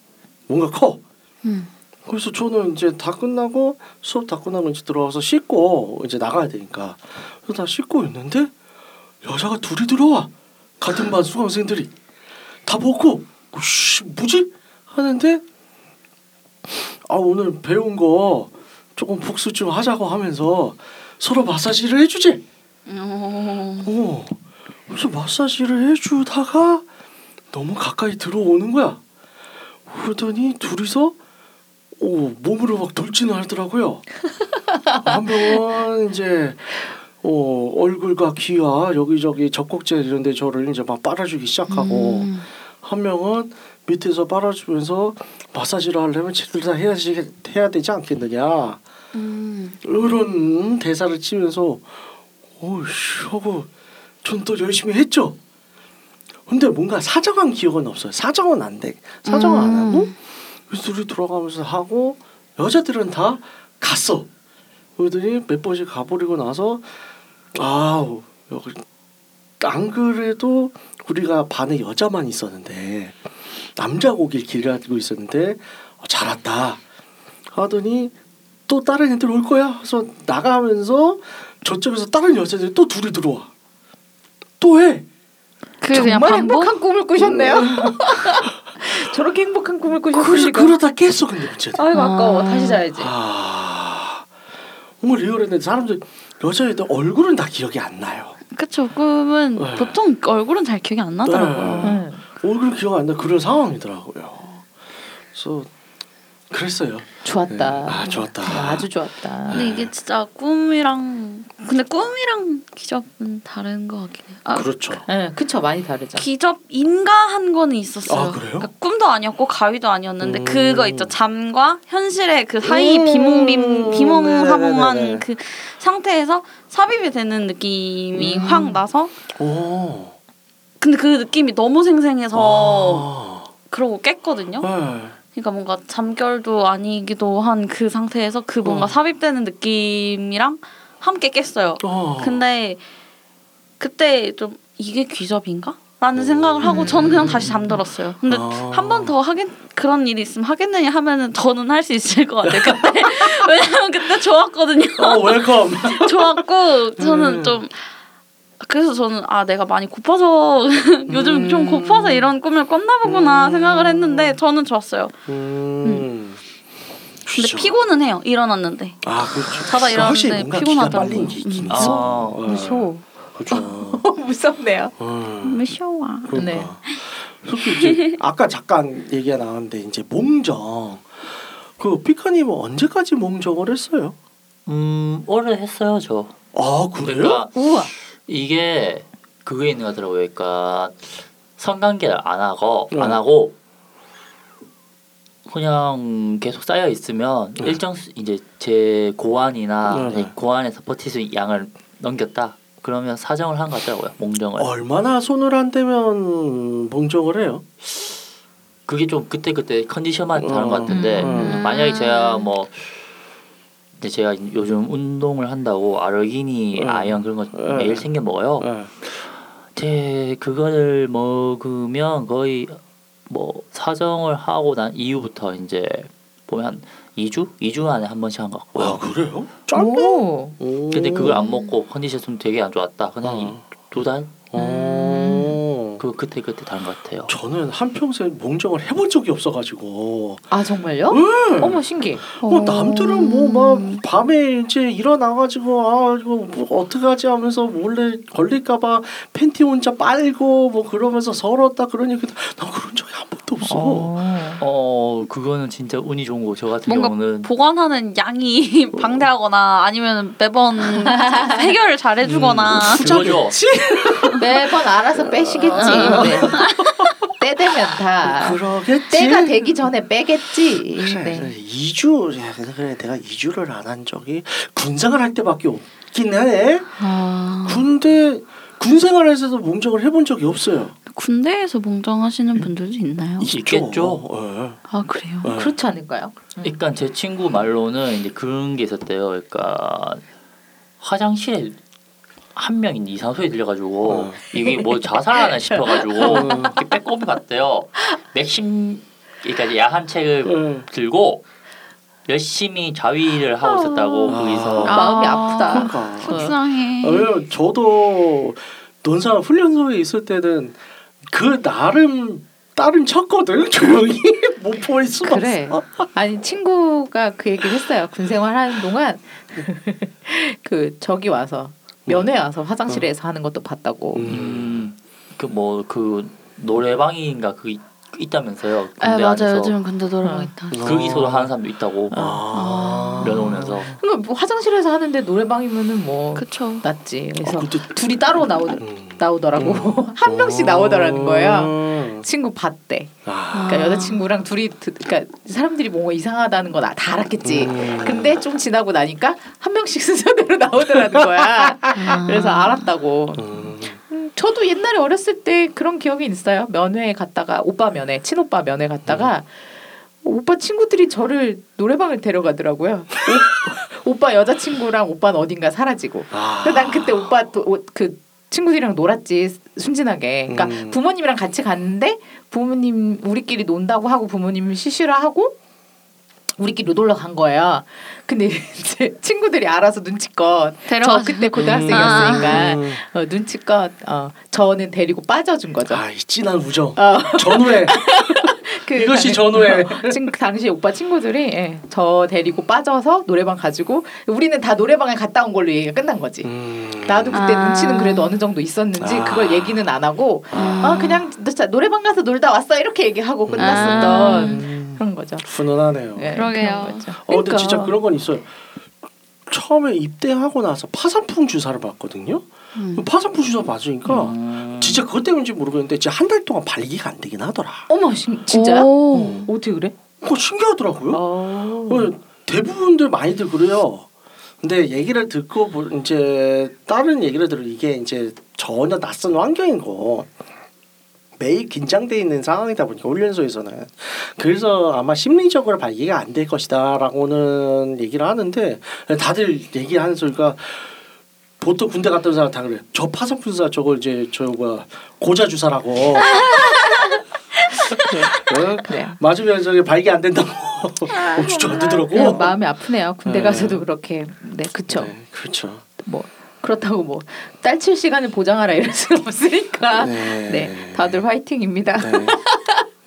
뭔가 커.
음.
그래서 저는 이제 다 끝나고 수업 다 끝나고 이제 들어와서 씻고 이제 나가야 되니까 그래서 다 씻고 있는데 여자가 둘이 들어와 같은 반 수강생들이 다 보고 씨 뭐지 하는데 아 오늘 배운 거 조금 복습 좀 하자고 하면서 서로 마사지를 해주지.
어.
어 그래서 마사지를 해주다가 너무 가까이 들어오는 거야. 그러더니 둘이서 오 몸으로 막 돌진을 하더라고요. <laughs> 한 명은 이제 어 얼굴과 귀와 여기저기 젖꼭지 이런 데 저를 이제 막 빨아주기 시작하고
음.
한 명은 밑에서 빨아주면서 마사지를 하려면 쟤들 다 해야지 해야 되지 않겠느냐
음.
이런 대사를 치면서 오씨 하고 전 또 열심히 했죠. 근데 뭔가 사정한 기억은 없어요. 사정은 안 돼. 사정은 안 하고 둘이 돌아가면서 하고 여자들은 다 갔어. 그러더니 몇 번씩 가버리고 나서 아우 여기 안 그래도 우리가 반에 여자만 있었는데 남자 오길 기다리고 있었는데 어, 잘 왔다 하더니 또 다른 애들 올 거야. 그래서 나가면서 저쪽에서 다른 여자들이 또 둘이 들어와. 또 해.
정말
반복?
행복한 꿈을 꾸셨네요. <laughs> 저렇게 행복한 꿈을 꾸셨으니까.
그러다 깼어 근데 문제는.
아이고 아까워.
아.
다시 자야지.
아 정말 리얼했는데 사람들 여자애들 얼굴은 다 기억이 안 나요.
그쵸 꿈은
네.
보통 얼굴은 잘 기억이 안 나더라고요.
네.
응.
얼굴은 기억 안 나. 그런 상황이더라고요. 그래서 그랬어요.
좋았다.
네. 아, 좋았다.
아, 아주 좋았다.
근데 이게 진짜 꿈이랑 근데 꿈이랑 기접은 다른 것 같긴 해요. 아,
그렇죠.
응, 그쵸 많이 다르죠.
기접 인가 한 거는 있었어요.
아, 그래요?
그러니까 꿈도 아니었고 가위도 아니었는데
음.
그거 있죠. 잠과 현실의 그 사이
음.
비몽빔 비몽사몽한
네네네네.
그 상태에서 삽입이 되는 느낌이
음.
확 나서
오.
근데 그 느낌이 너무 생생해서
아.
그러고 깼거든요.
네.
그러니까 뭔가 잠결도 아니기도 한 그 상태에서 그 뭔가
어.
삽입되는 느낌이랑 함께 깼어요.
어.
근데 그때 좀 이게 귀접인가? 라는 생각을 하고 저는 그냥 다시 잠들었어요. 근데
아.
한번 더 하겠 그런 일이 있으면 하겠느냐 하면은 저는 할 수 있을 것 같아요. 그때 <laughs> 왜냐면 그때 좋았거든요.
어 welcome. <laughs>
좋았고 저는
음.
좀 그래서 저는 아 내가 많이 고파서 <laughs> 요즘 좀
음.
고파서 이런 꿈을 꿨나 보구나
음.
생각을 했는데 저는 좋았어요.
음.
근데
그죠.
피곤은 해요. 일어났는데.
아 그렇죠.
자다
확실히
일어났는데 피곤하더라고요. 음.
아,
네.
무서워.
그렇죠. <laughs>
무섭네요.
음.
무서워.
그러니까.
네.
이제 <laughs> 아까 잠깐 얘기가 나왔는데 이제 몽정. 그 피카님은 언제까지 몽정을 했어요?
음 오래 했어요 저.
아 그래요?
그러니까
우와.
이게 그게 있는 것 같더라고요. 그러니까 성관계를 안 하고
네.
안 하고 그냥 계속 쌓여 있으면
네.
일정 수, 이제 제 고환이나
네, 네.
고환에서 버틸 수 있는 양을 넘겼다. 그러면 사정을 한 것 같더라고요. 몽정을.
얼마나 손을 안 대면 몽정을 해요?
그게 좀 그때 그때 컨디션만 다른 것 같은데
음.
만약에 제가 뭐 이제 제가 요즘 운동을 한다고 아르기니
음.
아연 그런 거
음.
매일 챙겨 먹어요.
네.
제 그거를 먹으면 거의 뭐 사정을 하고 난 이후부터 이제 보면 한 2주? 2주 안에 한 번씩 한 것 같고요.
아 그래요? 짧네.
근데 그걸 안 먹고 컨디션 좀 되게 안 좋았다. 그냥
어.
두 달?
어.
그 그때 그때 다른 것 같아요.
저는 한 평생 몽정을 해본 적이 없어가지고.
아 정말요?
네.
어머 신기.
뭐 남들은 뭐 막 밤에 이제 일어나가지고 아 이거 뭐 어떡하지 하면서 몰래 걸릴까봐 팬티 혼자 빨고 뭐 그러면서 서러웠다 그런 얘기도 난 그런 적이 한 번도 없어.
어.
어 그거는 진짜 운이 좋은 거. 저 같은
뭔가
경우는
보관하는 양이 방대하거나 아니면 매번 해결을 잘 해주거나
그거죠.
매번 알아서 빼시겠지. 네. 때 되면 다.
그러겠지.
때가 되기 전에 빼겠지.
그래,
네.
2주 야, 그래 내가 2주를 안 한 적이 군생활 할 때밖에 없긴 하네.
아,
군대 군생활에서도 몽정을 해본 적이 없어요.
군대에서 몽정하시는 분들도 있나요?
있겠죠.
예.
아 그래요?
예.
그렇지 않을까요?
그러니까 제 친구 말로는 이제 그런 게 있었대요. 그러니까 화장실에 한 명이 이상소리 들려가지고
어.
이게 뭐 자살하나 싶어가지고 이렇게 빼꼼히 갔대요. 맥심 그러니까 야한 책을
예.
들고 열심히 자위를 하고 있었다고
아.
거기서
아. 마음이
아.
아프다.
그러니까.
속상해.
어, 저도 논산 훈련소에 있을 때는 그 나름 따름 쳤거든 <laughs> 조용히 모포에 숨었어.
그래. 아니 친구가 그 얘기를 했어요. 군 생활하는 동안 <laughs> 그 저기 와서 면회 와서 화장실에서 하는 것도 봤다고.
음.
그뭐 그 노래방인가 그 있- 있다면서요.
아
군대
맞아요.
안에서
요즘 근데 노래방
어.
있다.
거기서도 하는 사람도 있다고
아.
면 오면서
그러니까 뭐 화장실에서 하는데 노래방이면은 뭐
그쵸.
낫지. 그래서
아, 근데
둘이 따로 나오
음.
나오더라고.
음. <laughs>
한 명씩 나오더라는 거예요.
음.
친구 봤대.
아.
그러니까
아.
여자친구랑 둘이 드- 그러니까 사람들이 뭔가 이상하다는 건다 알았겠지.
음.
근데 좀 지나고 나니까 한 명씩 <laughs> 순서대로 나오더라는 거야.
아.
그래서 알았다고.
음.
음, 저도 옛날에 어렸을 때 그런 기억이 있어요. 면회 갔다가 오빠 면회, 친오빠 면회 갔다가 오빠 친구들이 저를 노래방을 데려가더라고요. 오, 오빠 여자친구랑 오빠는 어딘가 사라지고.
아.
난 그때 오빠 도, 오- 그 친구들이랑 놀았지 순진하게. 그러니까
음.
부모님이랑 같이 갔는데 부모님 우리끼리 논다고 하고 부모님 쉬쉬라 하고 우리끼리 놀러 간 거예요. 근데 <laughs> 제 친구들이 알아서 눈치껏 저
데려가서.
그때 고등학생이었으니까
음.
어, 눈치껏 어, 저는 데리고 빠져준 거죠.
아, 이 진한 우정.
어,
전후에 <laughs>
그
이것이 전후에.
친 당시 오빠 친구들이 예, 저 데리고 빠져서 노래방 가지고 우리는 다 노래방에 갔다 온 걸로 얘기가 끝난 거지.
음.
나도 그때
아.
눈치는 그래도 어느 정도 있었는지
아.
그걸 얘기는 안 하고
아.
아 그냥 노래방 가서 놀다 왔어 이렇게 얘기하고 끝났었던
음.
그런 거죠.
훈훈하네요.
예,
그러게요.
그런 거죠.
어, 근데
그러니까.
진짜 그런 건 있어요. 처음에 입대하고 나서 파산풍 주사를 맞거든요.
음.
파산풍 주사 맞으니까
음.
진짜 그것 때문인지 모르겠는데 진짜 한 달 동안 발기가 안 되긴 하더라.
어머 신- 진짜요?
오.
어, 어떻게 그래?
그거 신기하더라고요.
어.
어, 대부분들 많이들 그래요. 근데 얘기를 듣고 보- 이제 다른 얘기를 들어 이게 이제 전혀 낯선 환경이고 매일 긴장돼 있는 상황이다 보니까 훈련소에서는 그래서 아마 심리적으로 발기가 안 될 것이다라고는 얘기를 하는데 다들 얘기하는 소리가 보통 군대 갔다 온 사람 다 그래. 저 파상풍사 저걸 이제 저 뭐야 고자 주사라고. <laughs> 어?
그래요.
맞으면 저기 발기 안 된다고. 어, 진짜 안 되더라고.
마음이 아프네요. 군대
네.
가서도 그렇게 네 그쵸.
네, 그렇죠.
뭐 그렇다고 뭐 딸칠 시간을 보장하라 이럴 수는 없으니까
네.
네 다들 화이팅입니다.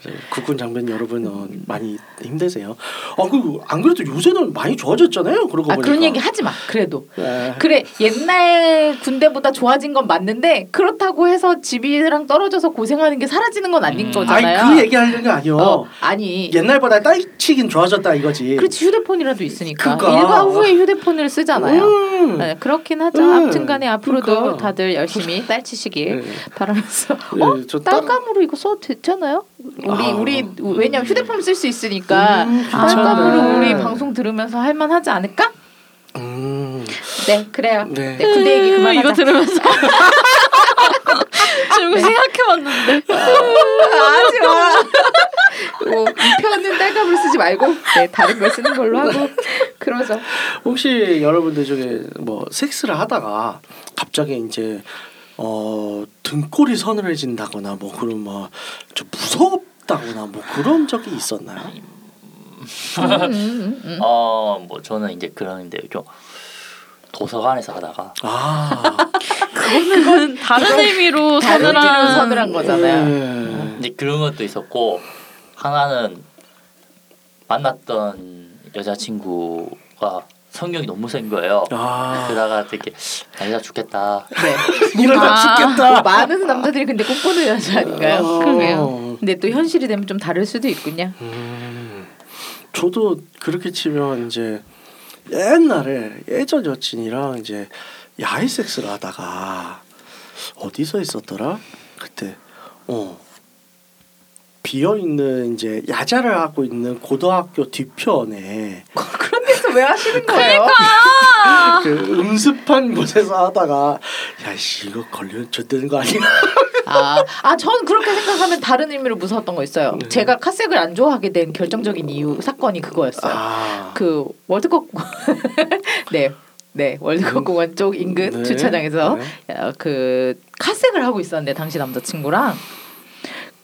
네. 이제 국군 장병 여러분 어, 많이 힘내세요. 아 그리고 안 그래도 요새는 많이 좋아졌잖아요. 그러고
아
보니까.
그런 얘기 하지 마. 그래도
네.
그래 옛날 군대보다 좋아진 건 맞는데 그렇다고 해서 집이랑 떨어져서 고생하는 게 사라지는 건 아닌
음.
거잖아요.
아니 그 얘기하려는 게 아니요.
어, 아니
옛날보다 딸치긴 좋아졌다 이거지.
그렇지 휴대폰이라도 있으니까
그러니까.
일과 후에 휴대폰을 쓰잖아요.
음.
네, 그렇긴 하죠.
음.
아무튼간에 앞으로도
그러니까.
다들 열심히 딸치시길
네.
바라면서
네,
어 딸감으로 이거 써도 되잖아요. 우리
아.
우리 왜냐면 휴대폰 쓸 수 있으니까
음,
딸감으로
괜찮네.
우리 방송 들으면서 할만하지 않을까?
음.
네 그래요.
네.
네, 군대 얘기 그만하자.
이거 들으면서 <laughs> 지금 생각해봤는데
하지 마. 뭐, 이 편은 딸감을 쓰지 말고 네, 다른 걸 쓰는 걸로 하고 그러죠.
혹시 여러분들 중에 뭐 섹스를 하다가 갑자기 이제 어 등골이 서늘해진다거나 뭐 그런 뭐좀 무섭다거나 뭐 그런 적이 있었나요?
음, 음, 음.
어, 뭐 저는 이제 그런데 좀 도서관에서 하다가
아.
그거는 다른 의미로 서늘한
서늘한 거잖아요.
네.
이제 그런 것도 있었고 하나는 만났던 여자친구가 성격이 너무 센 거예요.
아.
그러다가 되게 아니다 죽겠다.
네. <laughs>
이러다
아.
죽겠다.
뭐 많은 남자들이 근데 꿈꾸는 여자 아닌가요?
어.
그러게요. 근데 또 현실이 되면 좀 다를 수도 있군요.
음, 저도 그렇게 치면 이제 옛날에 예전 여친이랑 이제 야외 섹스를 하다가 어디서 있었더라? 그때 어 비어 있는 이제 야자를 하고 있는 고등학교 뒤편에 <laughs>
그런 왜 하시는 거예요?
그 음습한 곳에서 하다가 야씨 이거 걸리면 젖되는 거 아니야?
아, 아, 전 그렇게 생각하면 다른 의미로 무서웠던 거 있어요.
네.
제가 카색을 안 좋아하게 된 결정적인 이유 사건이 그거였어요.
아,
그 월드컵 <laughs> 네. 네 월드컵 공원 쪽 인근
네.
주차장에서
네.
어, 그 카섹을 하고 있었는데 당시 남자친구랑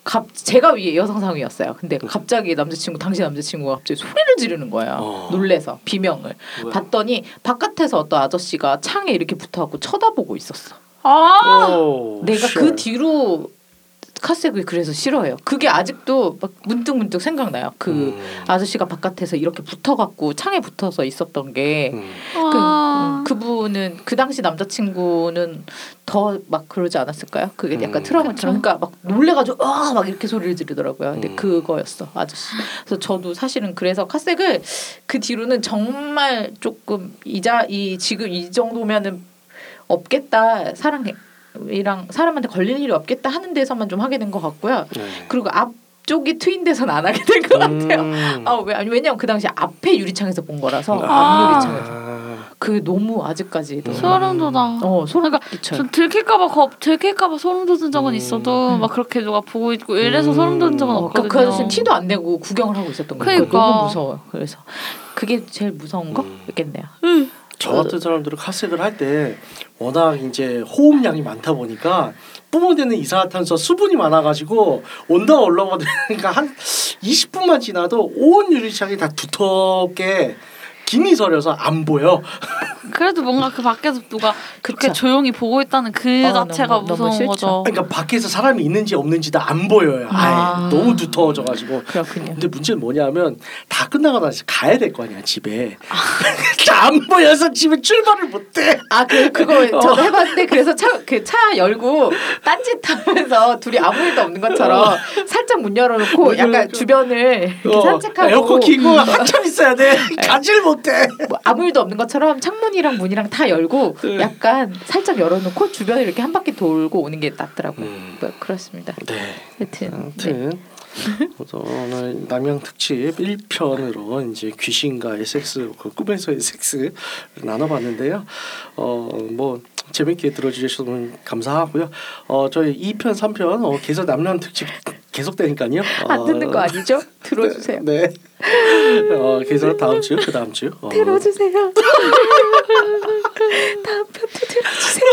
갑 제가 위에 여성 상위였어요. 근데 갑자기 남자친구 당시 남자친구가 갑자기 소리를 지르는 거예요.
어.
놀래서 비명을
왜?
봤더니 바깥에서 어떤 아저씨가 창에 이렇게 붙어갖고 쳐다보고 있었어.
아
오,
내가
shit.
그 뒤로 카섹을 그래서 싫어해요. 그게 아직도 막 문득 문득 생각나요. 그
음.
아저씨가 바깥에서 이렇게 붙어갖고 창에 붙어서 있었던 게
음.
그,
아.
음, 그분은 그 당시 남자친구는 더 막 그러지 않았을까요? 그게 약간
음.
트라우마처럼 그러니까 막 놀래가지고 아막 이렇게 소리를 지르더라고요. 근데
음.
그거였어 아저씨. 그래서 저도 사실은 그래서 카색을 그 뒤로는 정말 조금 이자 이 지금 이 정도면은 없겠다 사랑해. 이랑 사람한테 걸릴 일이 없겠다 하는 데서만 좀 하게 된 것 같고요.
네.
그리고 앞 쪽이 트인 데서는 안 하게 된 것 같아요.
음.
아, 왜, 아니, 왜냐면 그 당시 앞에 유리창에서 본 거라서
아.
앞 유리창에서 그 너무 아직까지도
소름 돋아.
어 소름
그러니까
끼쳐요.
전 들킬까봐 겁 들킬까봐 소름 돋은 적은
음.
있어도
음.
막 그렇게 누가 보고 있고 이래서 소름 돋은 적은
어,
없거든요.
그, 그 아저씨는 티도 안 내고 구경을 하고 있었던 거예요.
그러니까.
너무 무서워요. 그래서 그게 제일 무서운
음.
거겠네요.
저 같은 사람들은 카색을 할 때 워낙 이제 호흡량이 많다 보니까 뿜어내는 이산화탄소 수분이 많아가지고 온도가 올라가니까 <laughs> 한 20분만 지나도 온 유리창이 다 두텁게 김이 서려서 안 보여. <laughs>
그래도 뭔가 그 밖에서 누가 그렇게
그쵸.
조용히 보고 있다는 그
아,
자체가
너무- 너무
무서운
싫죠.
거죠.
그러니까 밖에서 사람이 있는지 없는지도 안 보여요. 아. 너무 두터워져 가지고.
그렇군요.
근데 문제는 뭐냐면 다 끝나고 나서 가야 될 거 아니야 집에. <laughs> 안 보여서 집에 출발을 못해.
아, 그 그거 <laughs>
어.
저도 해봤는데 그래서 차 그 차 열고 딴짓하면서 둘이 아무 일도 없는 것처럼 살짝 문 열어놓고
문
약간
열어놓고.
주변을 이렇게
어,
산책하고
에어컨 키고 한참 있어야 돼. 가지를 못해.
뭐 아무 일도 없는 것처럼 창문이랑 문이랑 다 열고
네.
약간 살짝 열어놓고 주변을 이렇게 한 바퀴 돌고 오는 게 낫더라고요.
음.
뭐 그렇습니다.
네.
하여튼 네.
아무튼 그래서 오늘 남양 특집 1편으로 이제 귀신과의 섹스, 그 꿈에서의 섹스 나눠봤는데요. 어 뭐 재밌게 들어주셔서 감사하고요. 어 저희 2편, 3편 어, 계속 남남 특집 계속되니까요. 어,
안 듣는 거 아니죠? <laughs> 들어주세요.
네. 어 계속 다음 주, 그 다음 주. 어,
들어주세요. <laughs> 다음 편도 들어주세요. <laughs>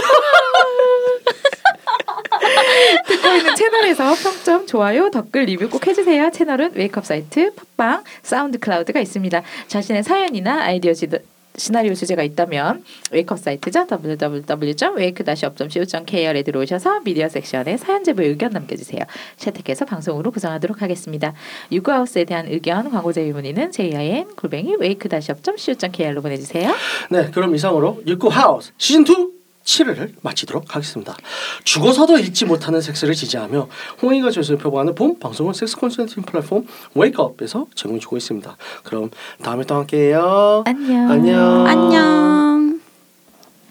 듣고 있는 채널에서 평점, 좋아요, 댓글, 리뷰 꼭 해주세요. 채널은 웨이크업 사이트, 팟빵, 사운드 클라우드가 있습니다. 자신의 사연이나 아이디어 지도, 시나리오 주제가 있다면 웨이크업 사이트죠 www.wake-up.co.kr에 들어오셔서 미디어 섹션에 사연 제보 의견 남겨주세요. 채택해서 방송으로 구성하도록 하겠습니다. 육구하우스에 대한 의견, 광고 제휴 문의는 jin 골뱅이 wake-up.co.kr로 보내주세요.
네, 그럼 이상으로 육구 하우스 시즌 2 7회를 마치도록 하겠습니다. 죽어서도 잊지 못하는 섹스를 지지하며 홍익과 조수를 표방하는 본 방송은 섹스 컨설팅 플랫폼 웨이크업에서 제공해주고 있습니다. 그럼 다음에 또 함께해요.
안녕.
안녕.
안녕.